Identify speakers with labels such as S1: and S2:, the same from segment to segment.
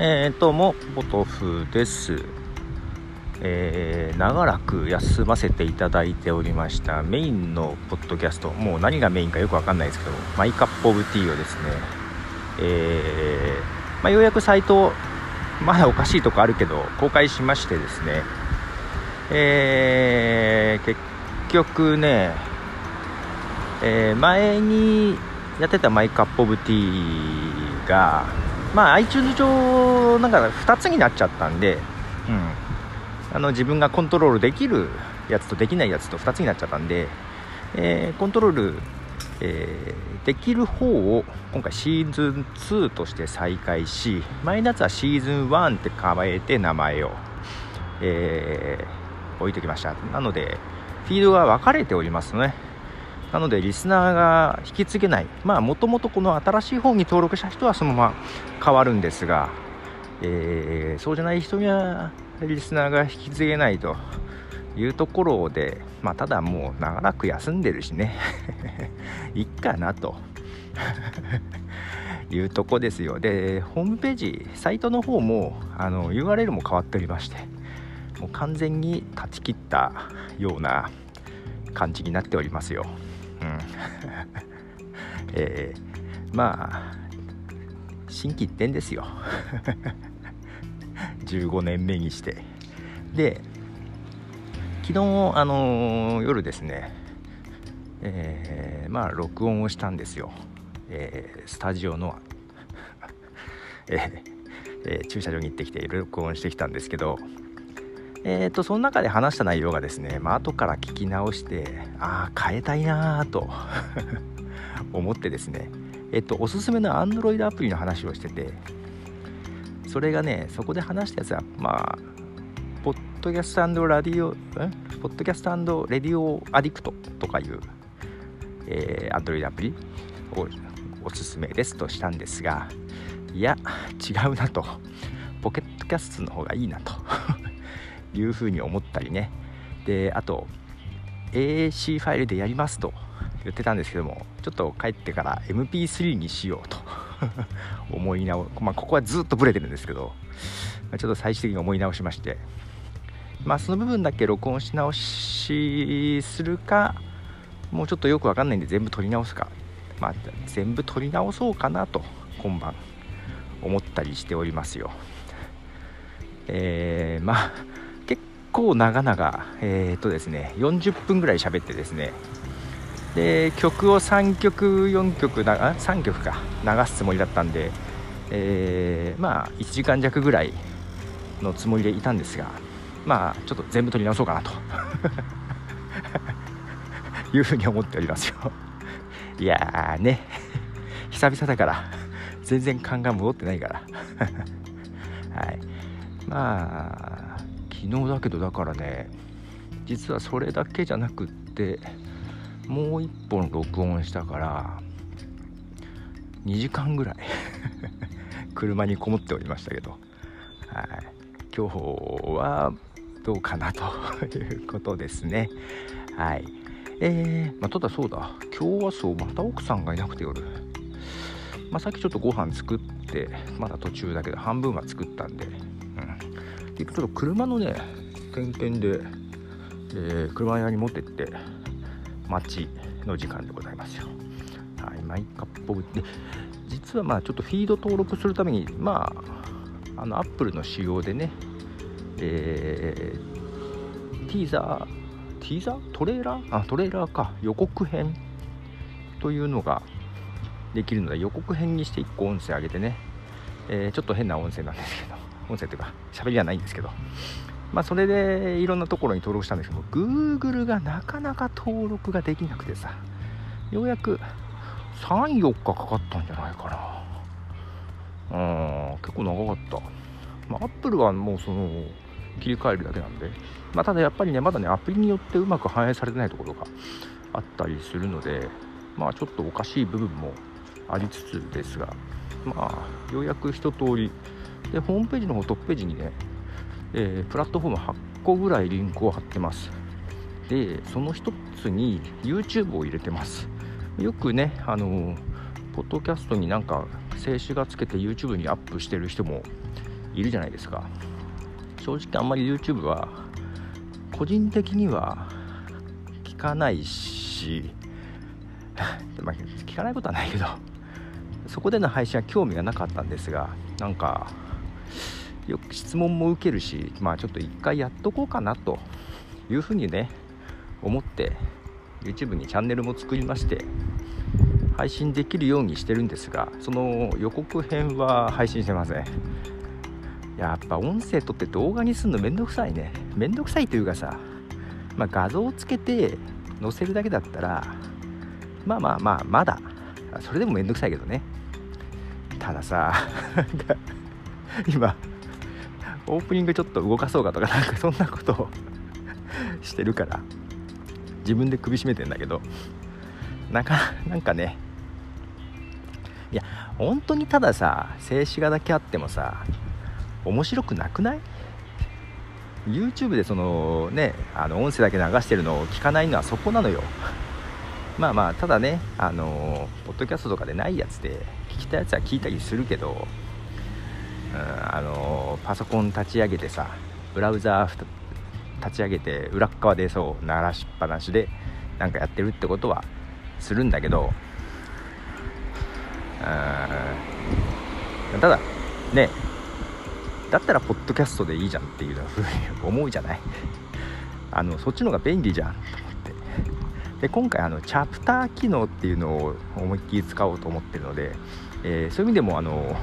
S1: えー、どうもポトフです、えー長らく休ませていただいておりました。メインのポッドキャスト。もう何がメインかよくわかんないですけどマイカップオブティーをですね、えーまあ、ようやくサイトまだおかしいとこあるけど公開しましてですね。えー結局ね、え前にやってたマイカップオブティーがまあ iTunes 上なんか2つになっちゃったんで、うん、あの自分がコントロールできるやつとできないやつと2つになっちゃったんで、えーコントロール、えーできる方を今回シーズン2として再開し前のやつはシーズン1って構えて名前を、えー置いてきました。なのでフィードが分かれておりますね。なのでリスナーが引き継げない。まあもともとこの新しい方に登録した人はそのまま変わるんですが、えーそうじゃない人にはリスナーが引き継げないというところで、まあ、ただもう長らく休んでるしね。いっかなと。いうとこですよ。でホームページサイトの方もあの URL も変わっておりましてもう完全に断ち切ったような感じになっておりますよ。うん。えーまあ心機一転ですよ。15年目にして。で昨日あのー夜ですね。えーまあ録音をしたんですよ、えースタジオの、えーえー駐車場に行ってきて録音してきたんですけど。えー、とその中で話した内容がですね、まあ後から聞き直してああ変えたいなーと 思ってですねえっ、とおすすめの Android アプリの話をしててそれがねそこで話したやつはまあポッドキャストラディオんポッドキャストレディオアディクトとかいう、えー、Android アプリをおすすめですとしたんですがいや違うなと。ポケットキャストの方がいいなと。いうふうに思ったりね。であと AAC ファイルでやりますと言ってたんですけどもちょっと帰ってから MP3 にしようと 思い直まあここはずっとブレてるんですけどちょっと最終的に思い直しましてまあその部分だけ録音し直しするかもうちょっとよくわかんないんで全部取り直すかまあ全部取り直そうかなと今晩思ったりしておりますよ。えー、まあ構長々えっ、とですね40分ぐらい喋ってですねで曲を3曲4曲な3曲か流すつもりだったんで、えーまあ1時間弱ぐらいのつもりでいたんですがまあちょっと全部取り直そうかなと いうふうに思っておりますよ。いやーね。久々だから全然勘が戻ってないから。はい。まあ昨日だけどだからね実はそれだけじゃなくってもう一本録音したから2時間ぐらい 車にこもっておりましたけど、はい、今日はどうかなということですね。はい。えーまあ、ただそうだ。今日はそうまた奥さんがいなくて夜。まあ、さっきちょっとご飯作ってまだ途中だけど半分は作ったんで、うん、でちょっと車のね点検で、えー車屋に持ってって待ちの時間でございますよ。はいマイカップオブで実はまあちょっとフィード登録するためにまああのアップルの仕様でねえー、ティーザーティーザー？トレーラー？あトレーラーか。予告編？というのができるので予告編にして1個音声上げてね、えーちょっと変な音声なんですけど。音声というか喋りはないんですけど。まあそれでいろんなところに登録したんですけど Google がなかなか登録ができなくてさ。ようやく34日かかったんじゃないかな。うん結構長かった。まあ Apple はもうその切り替えるだけなんで。まあただやっぱりねまだねアプリによってうまく反映されてないところがあったりするのでまあちょっとおかしい部分もありつつですがまあようやく一通りでホームページの方トップページにね、えープラットフォーム8個ぐらいリンクを貼ってます。でその一つに YouTube を入れてます。よくねあのポッドキャストになんか静止画つけて YouTube にアップしてる人もいるじゃないですか。正直あんまり YouTube は個人的には聞かないし ま、聞かないことはないけどそこでの配信は興味がなかったんですがなんかよく質問も受けるしまあちょっと一回やっとこうかなというふうにね思って YouTube にチャンネルも作りまして配信できるようにしてるんですがその予告編は配信してません。やっぱ音声撮って動画にすんのめんどくさいね。めんどくさいというかさ、まあ、画像をつけて載せるだけだったらまあまあまあまだそれでもめんどくさいけどね。たださ 今オープニングちょっと動かそうかとかなんかそんなことを してるから自分で首絞めてんだけどなかなんかねいや本当にたださ静止画だけあってもさ面白くなくない？YouTube でそのねあの音声だけ流してるのを聞かないのはそこなのよ。まあまあただねあのポッドキャストとかでないやつで聞きたいやつは聞いたりするけど、あのパソコン立ち上げてさブラウザー立ち上げて裏側でそう鳴らしっぱなしでなんかやってるってことはするんだけどうんただねだったらポッドキャストでいいじゃんっていうふうに思うじゃない？あのそっちの方が便利じゃんと思って。で今回あのチャプター機能っていうのを思いっきり使おうと思ってるので、えー、そういう意味でもあの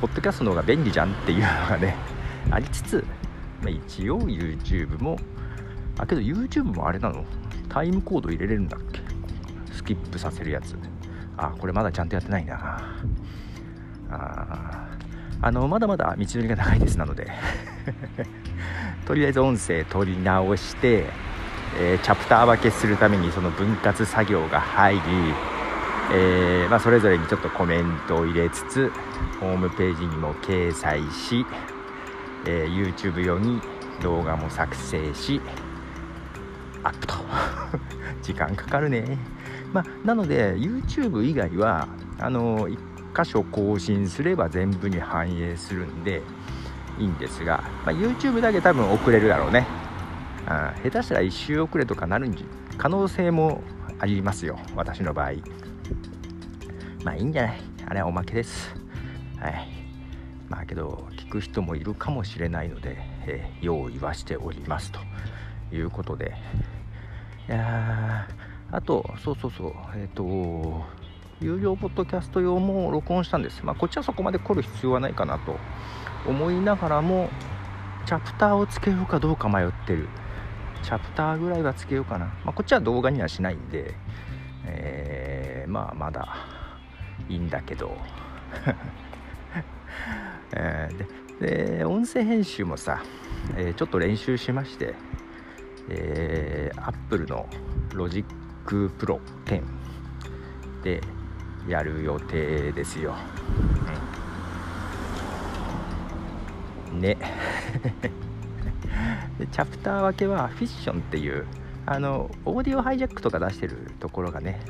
S1: ポッドキャストの方が便利じゃんっていうのがね ありつつ、まあ、一応 YouTube もあけど YouTube もあれなの？タイムコード入れれるんだっけ？スキップさせるやつ。あこれまだちゃんとやってないな。ああのまだまだ道のりが長いですなので。とりあえず音声取り直して、えー、チャプター分けするためにその分割作業が入り、えー、まあ、それぞれにちょっとコメントを入れつつホームページにも掲載し、えー、YouTube 用に動画も作成しアップと 時間かかるね。まあ、なので YouTube 以外はあの1箇所更新すれば全部に反映するんでいいんですが、まあ、YouTube だけ多分遅れるだろうね。あ下手したら1周遅れとかなる可能性もありますよ私の場合。まあいいんじゃない。あれはおまけです。はい。まあけど聞く人もいるかもしれないので、えー、用意はしておりますということで。いやあとそうそうそう。えっ、ー、と有料ポッドキャスト用も録音したんです、まあ、こっちはそこまで来る必要はないかなと思いながらもチャプターをつけようかどうか迷ってる。チャプターぐらいはつけようかな、まあ、こっちは動画にはしないんで、えー、まあまだいいんだけど、えー、でで音声編集もさ、えー、ちょっと練習しまして、えー、Apple の Logic Pro 10でやる予定ですよ、ね。でチャプター分けはフィッションっていうあのオーディオハイジャックとか出してるところがね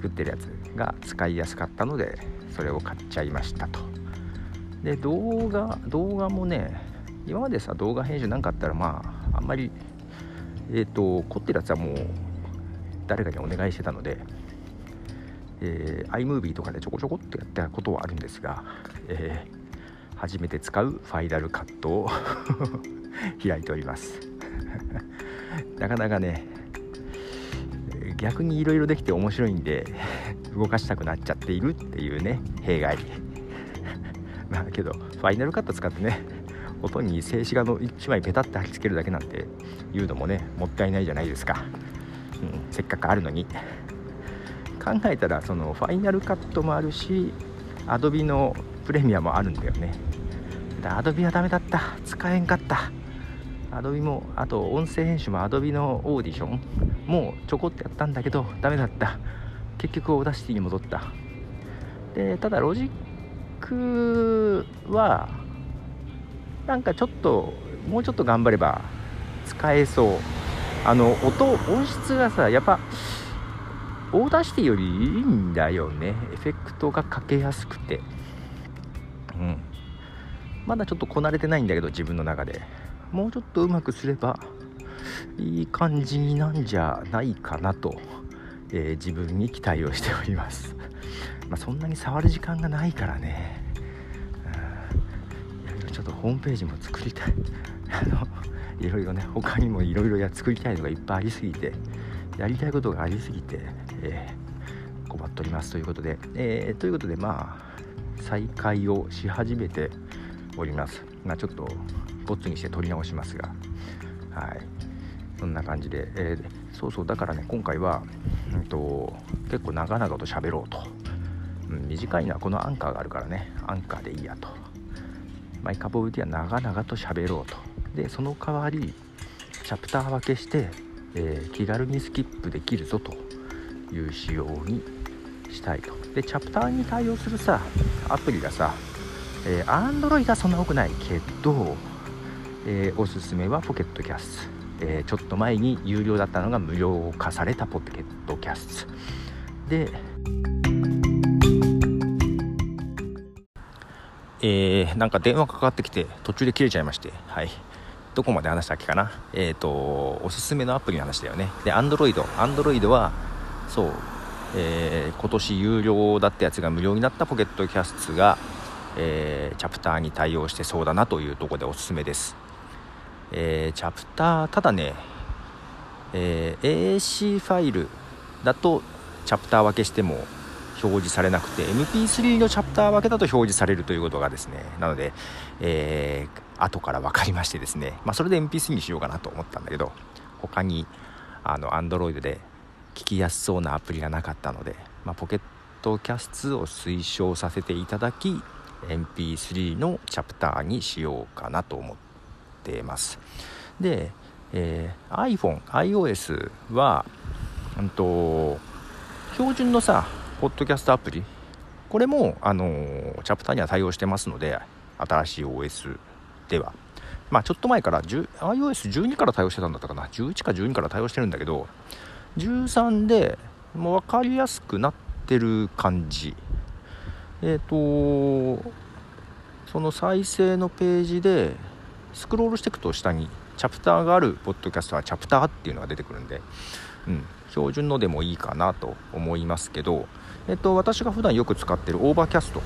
S1: 作ってるやつが使いやすかったのでそれを買っちゃいましたと。で動画動画もね今までさ動画編集なんかあったらまああんまりえっ、ー、と凝ってるやつはもう誰かにお願いしてたのでえー、iMovie とかでちょこちょこってやったことはあるんですが、えー、初めて使うファイナルカットを 開いております。なかなかね逆にいろいろできて面白いんで 動かしたくなっちゃっているっていうね弊害。まあけどファイナルカット使ってね音に静止画の1枚ペタって貼り付けるだけなんていうのもねもったいないじゃないですか、うん、せっかくあるのに。考えたらその Final Cut もあるし Adobe のプレミアもあるんだよね。 Adobe はダメだった。使えんかった。 Adobe もあと音声編集も Adobe のオーディションもうちょこっとやったんだけどダメだった。結局 Audacity に戻った。でただロジックはなんかちょっともうちょっと頑張れば使えそう。あの音音質がさやっぱ Audacity よりいいんだよね。エフェクトがかけやすくて。うん。まだちょっとこなれてないんだけど自分の中で。もうちょっとうまくすればいい感じなんじゃないかなと、えー、自分に期待をしております、まあ、そんなに触る時間がないからね、いろいろちょっとホームページも作りたい。あの いろいろね他にもいろいろや作りたいのがいっぱいありすぎてやりたいことがありすぎて、えー、困っておりますということで、えー、ということでまあ再開をし始めております。まあちょっとボツにして撮り直しますが。はい。そんな感じで、えー、そうそうだからね今回は、うんと、結構長々と喋ろうと、うん、短いのはこのアンカーがあるからね。アンカーでいいやと。マイカボウディは長々と喋ろうと。でその代わりチャプター分けして、えー、気軽にスキップできるぞという仕様にしたいと。でチャプターに対応するさアプリがさえー、Android はそんな多くないけど、えー、おすすめは Pocket Casts、えー、ちょっと前に有料だったのが無料化された Pocket Castsで、えー、なんか電話かかってきて途中で切れちゃいましてはい。どこまで話したっけかな？えっ、ー、とおすすめのアプリの話だよね。で Android Android はそうえー、今年有料だったやつが無料になったポケットキャストがえー、チャプターに対応してそうだなというとこでおすすめです、えー、チャプターただね、えー、AAC ファイルだとチャプター分けしても表示されなくて MP3 のチャプター分けだと表示されるということがですねなので、えー、後から分かりましてですね、まあ、それで MP3 にしようかなと思ったんだけど他にあの Android で聞きやすそうなアプリがなかったので、まあ、ポケットキャストを推奨させていただき MP3 のチャプターにしようかなと思ってます。で、えー、iPhone、iOS は、うんと、標準のさポッドキャストアプリこれも、あのー、チャプターには対応してますので新しい OS では。まあちょっと前から iOS12 から対応してたんだったかな。11か12から対応してるんだけど13でもう分かりやすくなってる感じえっ、ー、とその再生のページでスクロールしていくと下にチャプターがあるポッドキャストはチャプターっていうのが出てくるんで、うん、標準のでもいいかなと思いますけど、えっと、私が普段よく使ってる Overcast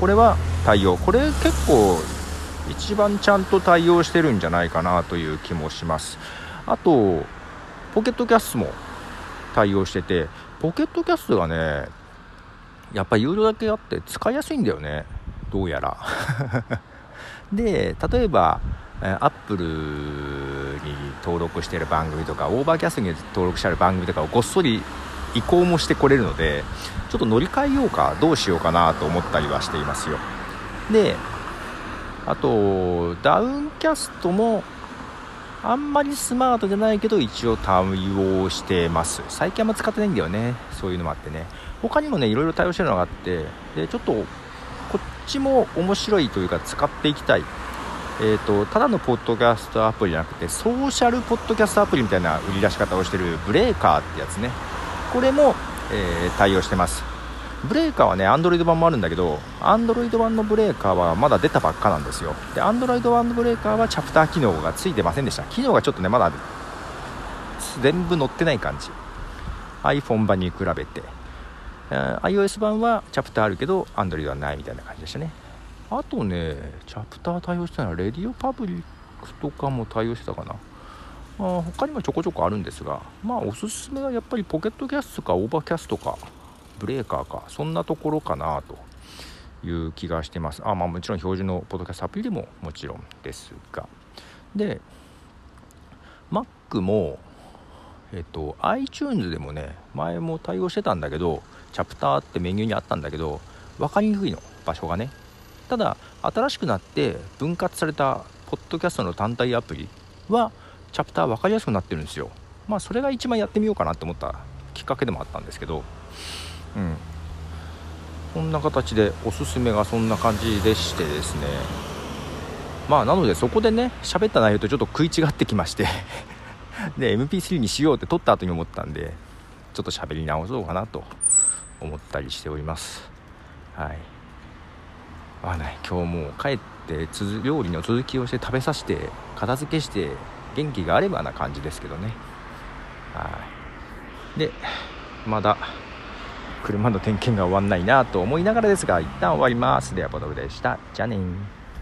S1: これは対応。これ結構一番ちゃんと対応してるんじゃないかなという気もします。あと Pocket Casts も対応してて Pocket Casts がねやっぱ有料だけあって使いやすいんだよね。どうやら。で例えば Apple に登録している番組とか Overcast に登録してある番組とかをごっそり移行もしてこれるのでちょっと乗り換えようかどうしようかなと思ったりはしていますよ。であと Downcast もあんまりスマートじゃないけど一応対応してます。最近あんま使ってないんだよね。そういうのもあってね。他にもねいろいろ対応してるのがあってでちょっとこっちも面白いというか使っていきたいえーと、ただのポッドキャストアプリじゃなくてソーシャルポッドキャストアプリみたいな売り出し方をしてるブレーカーってやつねこれも、えー、対応してますブレーカーはね、Android 版もあるんだけど、Android 版のブレーカーはまだ出たばっかなんですよ。で、Android 版のブレーカーはチャプター機能がついてませんでした。機能がちょっとね、まだ全部載ってない感じ。iPhone 版に比べて。iOS 版はチャプターあるけど、Android はないみたいな感じでしたね。あとね、チャプター対応したのは、 RadioPublic とかも対応してたかな。あ他にもちょこちょこあるんですが、まあ、おすすめはやっぱり Pocket Casts か Overcast かブレーカーかそんなところかなという気がしてますあまあもちろん標準のポッドキャストアプリでももちろんですがで Mac もえっと iTunes でもね前も対応してたんだけどチャプターってメニューにあったんだけど分かりにくいの場所がね。ただ新しくなって分割されたポッドキャストの単体アプリはチャプター分かりやすくなってるんですよ。まあそれが一番やってみようかなって思ったきっかけでもあったんですけど。うん。こんな形でおすすめがそんな感じでしてですね。まあなのでそこでね喋った内容とちょっと食い違ってきまして。で MP3 にしようって撮った後に思ったんでちょっと喋り直そうかなと。思ったりしております。はい。あね今日もう帰って料理の続きをして食べさせて片付けして元気があればな感じですけどね。はい。でまだ車の点検が終わんないなと思いながらですが一旦終わります。ではボトルでした。じゃあね